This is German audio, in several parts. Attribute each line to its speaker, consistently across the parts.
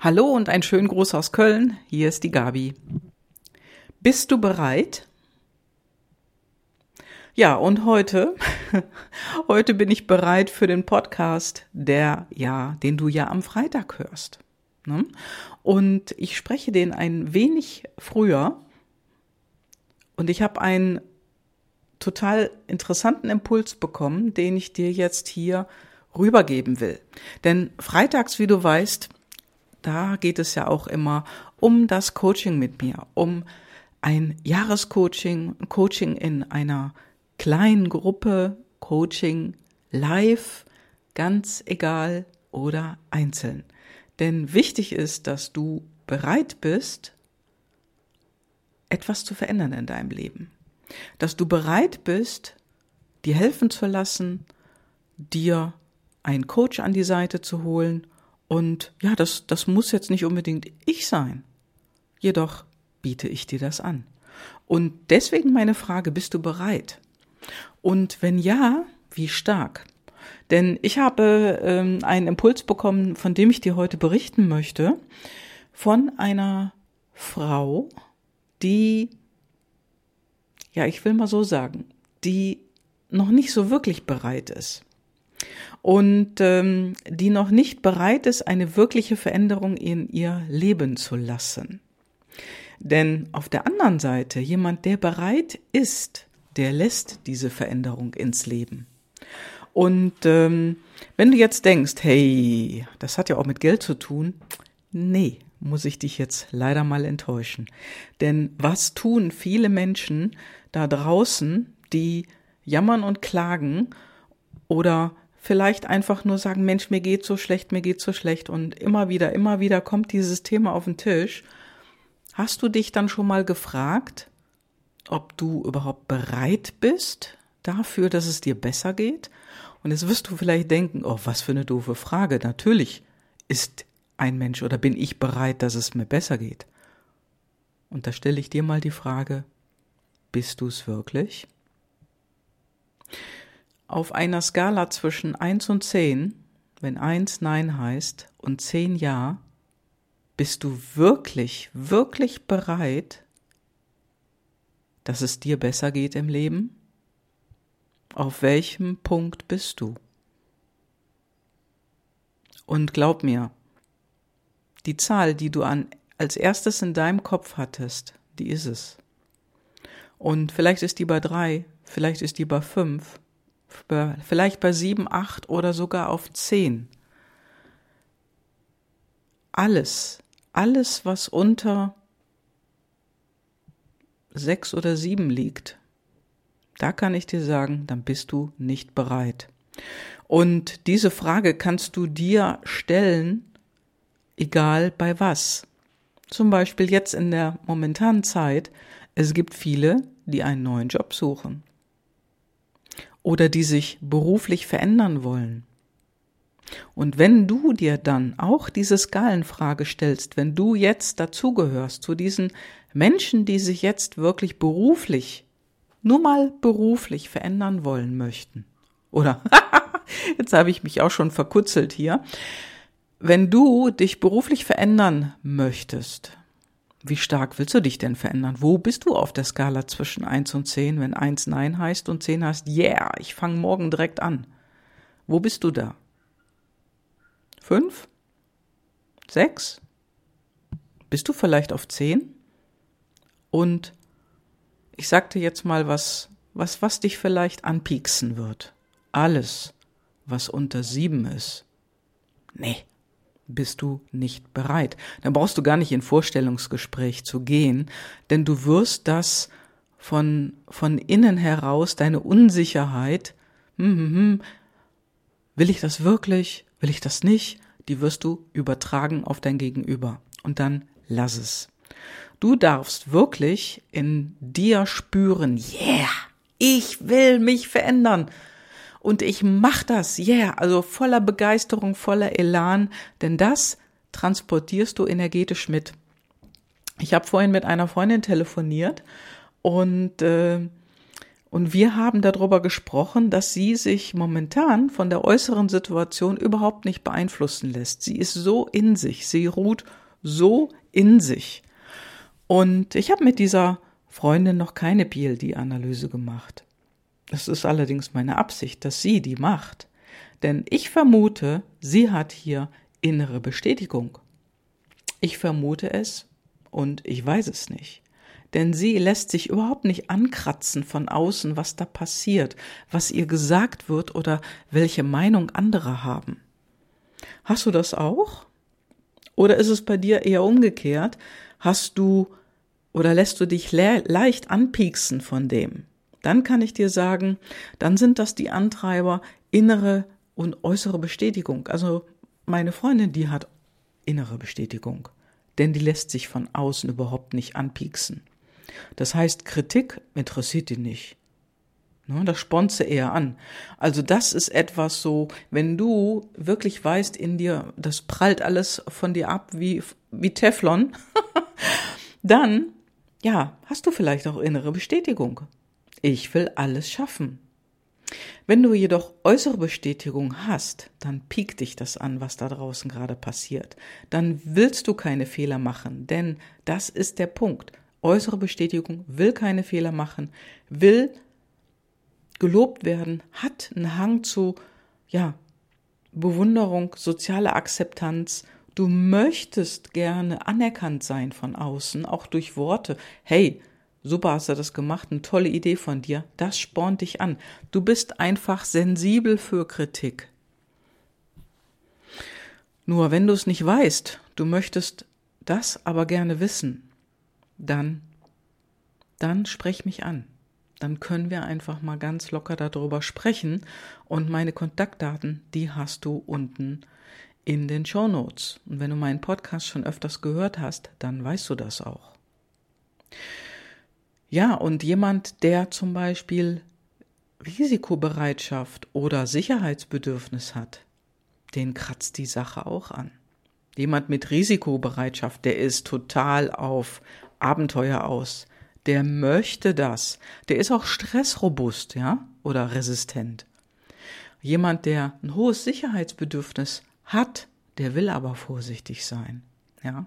Speaker 1: Hallo und ein schönen Gruß aus Köln. Hier ist die Gabi. Bist du bereit? Ja, und heute, heute bin ich bereit für den Podcast, der ja, den du ja am Freitag hörst. Ne? Und ich spreche den ein wenig früher. Und ich habe einen total interessanten Impuls bekommen, den ich dir jetzt hier rübergeben will. Denn freitags, wie du weißt, da geht es ja auch immer um das Coaching mit mir, um ein Jahrescoaching, Coaching in einer kleinen Gruppe, Coaching live, ganz egal oder einzeln. Denn wichtig ist, dass du bereit bist, etwas zu verändern in deinem Leben. Dass du bereit bist, dir helfen zu lassen, dir einen Coach an die Seite zu holen und ja, das, das muss jetzt nicht unbedingt ich sein. Jedoch biete ich dir das an. Und deswegen meine Frage, bist du bereit? Und wenn ja, wie stark? Denn ich habe ähm, einen Impuls bekommen, von dem ich dir heute berichten möchte, von einer Frau, die, ja, ich will mal so sagen, die noch nicht so wirklich bereit ist und ähm, die noch nicht bereit ist, eine wirkliche Veränderung in ihr Leben zu lassen. Denn auf der anderen Seite, jemand, der bereit ist, der lässt diese Veränderung ins Leben. Und ähm, wenn du jetzt denkst, hey, das hat ja auch mit Geld zu tun, nee, muss ich dich jetzt leider mal enttäuschen. Denn was tun viele Menschen da draußen, die jammern und klagen oder vielleicht einfach nur sagen, Mensch, mir geht so schlecht, mir geht so schlecht und immer wieder, immer wieder kommt dieses Thema auf den Tisch. Hast du dich dann schon mal gefragt, ob du überhaupt bereit bist dafür, dass es dir besser geht? Und jetzt wirst du vielleicht denken, oh, was für eine doofe Frage. Natürlich ist ein Mensch oder bin ich bereit, dass es mir besser geht. Und da stelle ich dir mal die Frage, bist du es wirklich? Auf einer Skala zwischen 1 und 10, wenn 1 Nein heißt und 10 Ja, bist du wirklich, wirklich bereit, dass es dir besser geht im Leben? Auf welchem Punkt bist du? Und glaub mir, die Zahl, die du an, als erstes in deinem Kopf hattest, die ist es. Und vielleicht ist die bei drei, vielleicht ist die bei fünf, vielleicht bei sieben, acht oder sogar auf zehn. Alles, alles, was unter sechs oder sieben liegt, da kann ich dir sagen, dann bist du nicht bereit. Und diese Frage kannst du dir stellen, egal bei was. Zum Beispiel jetzt in der momentanen Zeit, es gibt viele, die einen neuen Job suchen oder die sich beruflich verändern wollen. Und wenn du dir dann auch diese Skalenfrage stellst, wenn du jetzt dazugehörst zu diesen Menschen, die sich jetzt wirklich beruflich, nur mal beruflich verändern wollen möchten, oder jetzt habe ich mich auch schon verkutzelt hier, wenn du dich beruflich verändern möchtest, wie stark willst du dich denn verändern? Wo bist du auf der Skala zwischen 1 und 10, wenn 1 Nein heißt und 10 heißt, yeah, ich fange morgen direkt an? Wo bist du da? 5? 6? Bist du vielleicht auf 10? Und ich sagte jetzt mal was, was, was dich vielleicht anpieksen wird. Alles, was unter 7 ist. Nee, bist du nicht bereit. Dann brauchst du gar nicht in Vorstellungsgespräch zu gehen, denn du wirst das von, von innen heraus, deine Unsicherheit, hm, hm, hm, will ich das wirklich, will ich das nicht, die wirst du übertragen auf dein Gegenüber. Und dann lass es. Du darfst wirklich in dir spüren, yeah, ich will mich verändern und ich mach das, yeah, also voller Begeisterung, voller Elan, denn das transportierst du energetisch mit. Ich habe vorhin mit einer Freundin telefoniert und äh, Und wir haben darüber gesprochen, dass sie sich momentan von der äußeren Situation überhaupt nicht beeinflussen lässt. Sie ist so in sich, sie ruht so in sich. Und ich habe mit dieser Freundin noch keine PLD-Analyse gemacht. Es ist allerdings meine Absicht, dass sie die macht. Denn ich vermute, sie hat hier innere Bestätigung. Ich vermute es und ich weiß es nicht denn sie lässt sich überhaupt nicht ankratzen von außen, was da passiert, was ihr gesagt wird oder welche Meinung andere haben. Hast du das auch? Oder ist es bei dir eher umgekehrt? Hast du oder lässt du dich le leicht anpieksen von dem? Dann kann ich dir sagen, dann sind das die Antreiber innere und äußere Bestätigung. Also meine Freundin, die hat innere Bestätigung, denn die lässt sich von außen überhaupt nicht anpieksen. Das heißt, Kritik interessiert ihn nicht. Ne, das spornt sie eher an. Also das ist etwas so, wenn du wirklich weißt in dir, das prallt alles von dir ab wie, wie Teflon, dann, ja, hast du vielleicht auch innere Bestätigung. Ich will alles schaffen. Wenn du jedoch äußere Bestätigung hast, dann piekt dich das an, was da draußen gerade passiert. Dann willst du keine Fehler machen, denn das ist der Punkt äußere Bestätigung, will keine Fehler machen, will gelobt werden, hat einen Hang zu, ja, Bewunderung, soziale Akzeptanz. Du möchtest gerne anerkannt sein von außen, auch durch Worte. Hey, super hast du das gemacht, eine tolle Idee von dir. Das spornt dich an. Du bist einfach sensibel für Kritik. Nur wenn du es nicht weißt, du möchtest das aber gerne wissen, dann, dann sprech mich an. Dann können wir einfach mal ganz locker darüber sprechen und meine Kontaktdaten, die hast du unten in den Show Notes. Und wenn du meinen Podcast schon öfters gehört hast, dann weißt du das auch. Ja, und jemand, der zum Beispiel Risikobereitschaft oder Sicherheitsbedürfnis hat, den kratzt die Sache auch an. Jemand mit Risikobereitschaft, der ist total auf Abenteuer aus. Der möchte das. Der ist auch stressrobust, ja, oder resistent. Jemand, der ein hohes Sicherheitsbedürfnis hat, der will aber vorsichtig sein, ja.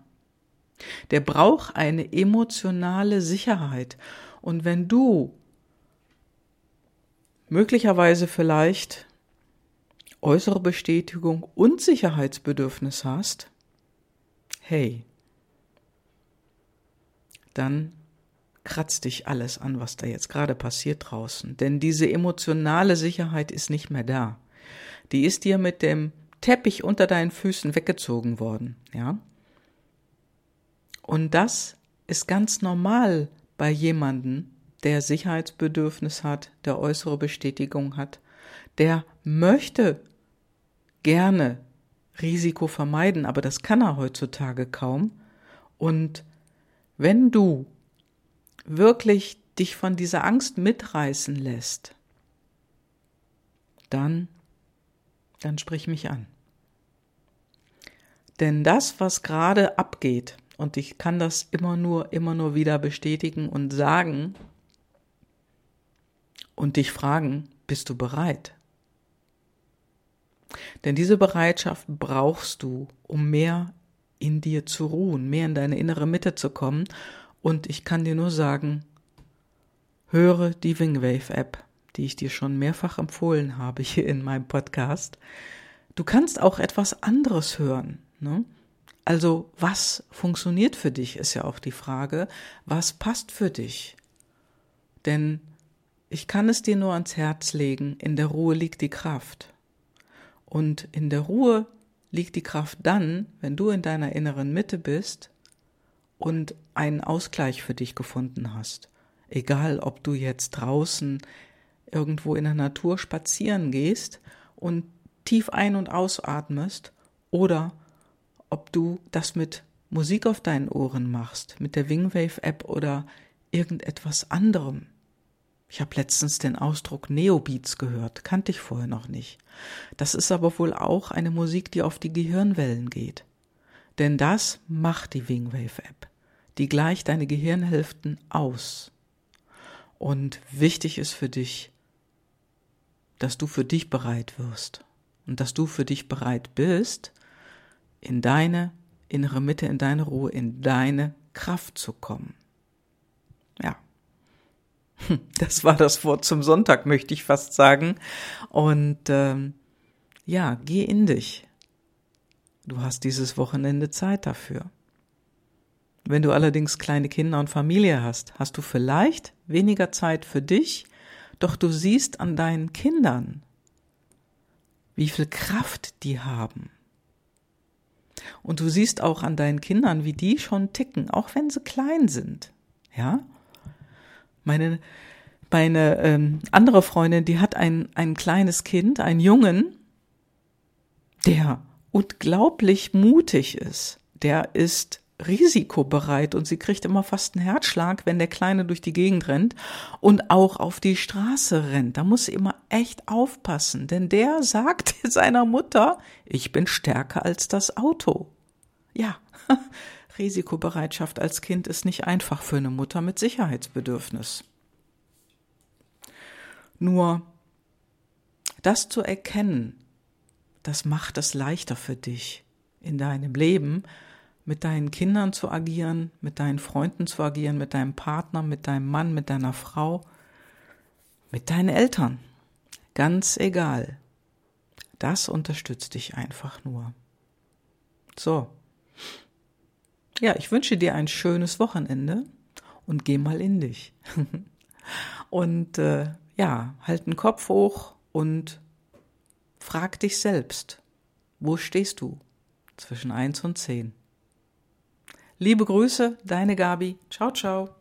Speaker 1: Der braucht eine emotionale Sicherheit. Und wenn du möglicherweise vielleicht äußere Bestätigung und Sicherheitsbedürfnis hast, hey, dann kratzt dich alles an, was da jetzt gerade passiert draußen. Denn diese emotionale Sicherheit ist nicht mehr da. Die ist dir mit dem Teppich unter deinen Füßen weggezogen worden, ja? Und das ist ganz normal bei jemanden, der Sicherheitsbedürfnis hat, der äußere Bestätigung hat, der möchte gerne Risiko vermeiden, aber das kann er heutzutage kaum. Und wenn du wirklich dich von dieser Angst mitreißen lässt, dann, dann sprich mich an. Denn das, was gerade abgeht, und ich kann das immer nur, immer nur wieder bestätigen und sagen und dich fragen, bist du bereit? Denn diese Bereitschaft brauchst du, um mehr in dir zu ruhen, mehr in deine innere Mitte zu kommen. Und ich kann dir nur sagen, höre die Wingwave App, die ich dir schon mehrfach empfohlen habe hier in meinem Podcast. Du kannst auch etwas anderes hören. Ne? Also was funktioniert für dich, ist ja auch die Frage. Was passt für dich? Denn ich kann es dir nur ans Herz legen, in der Ruhe liegt die Kraft. Und in der Ruhe liegt die Kraft dann, wenn du in deiner inneren Mitte bist und einen Ausgleich für dich gefunden hast. Egal, ob du jetzt draußen irgendwo in der Natur spazieren gehst und tief ein- und ausatmest oder ob du das mit Musik auf deinen Ohren machst, mit der Wingwave App oder irgendetwas anderem. Ich habe letztens den Ausdruck Neobeats gehört, kannte ich vorher noch nicht. Das ist aber wohl auch eine Musik, die auf die Gehirnwellen geht. Denn das macht die Wingwave App. Die gleicht deine Gehirnhälften aus. Und wichtig ist für dich, dass du für dich bereit wirst und dass du für dich bereit bist, in deine innere Mitte, in deine Ruhe, in deine Kraft zu kommen. Ja. Das war das Wort zum Sonntag, möchte ich fast sagen. Und ähm, ja, geh in dich. Du hast dieses Wochenende Zeit dafür. Wenn du allerdings kleine Kinder und Familie hast, hast du vielleicht weniger Zeit für dich, doch du siehst an deinen Kindern, wie viel Kraft die haben. Und du siehst auch an deinen Kindern, wie die schon ticken, auch wenn sie klein sind. Ja? Meine, meine ähm, andere Freundin, die hat ein, ein kleines Kind, einen Jungen, der unglaublich mutig ist. Der ist risikobereit und sie kriegt immer fast einen Herzschlag, wenn der Kleine durch die Gegend rennt und auch auf die Straße rennt. Da muss sie immer echt aufpassen, denn der sagt seiner Mutter, ich bin stärker als das Auto. Ja, Risikobereitschaft als Kind ist nicht einfach für eine Mutter mit Sicherheitsbedürfnis. Nur das zu erkennen, das macht es leichter für dich in deinem Leben, mit deinen Kindern zu agieren, mit deinen Freunden zu agieren, mit deinem Partner, mit deinem Mann, mit deiner Frau, mit deinen Eltern. Ganz egal. Das unterstützt dich einfach nur. So. Ja, ich wünsche dir ein schönes Wochenende und geh mal in dich. und äh, ja, halt den Kopf hoch und frag dich selbst, wo stehst du zwischen eins und zehn? Liebe Grüße, deine Gabi. Ciao, ciao.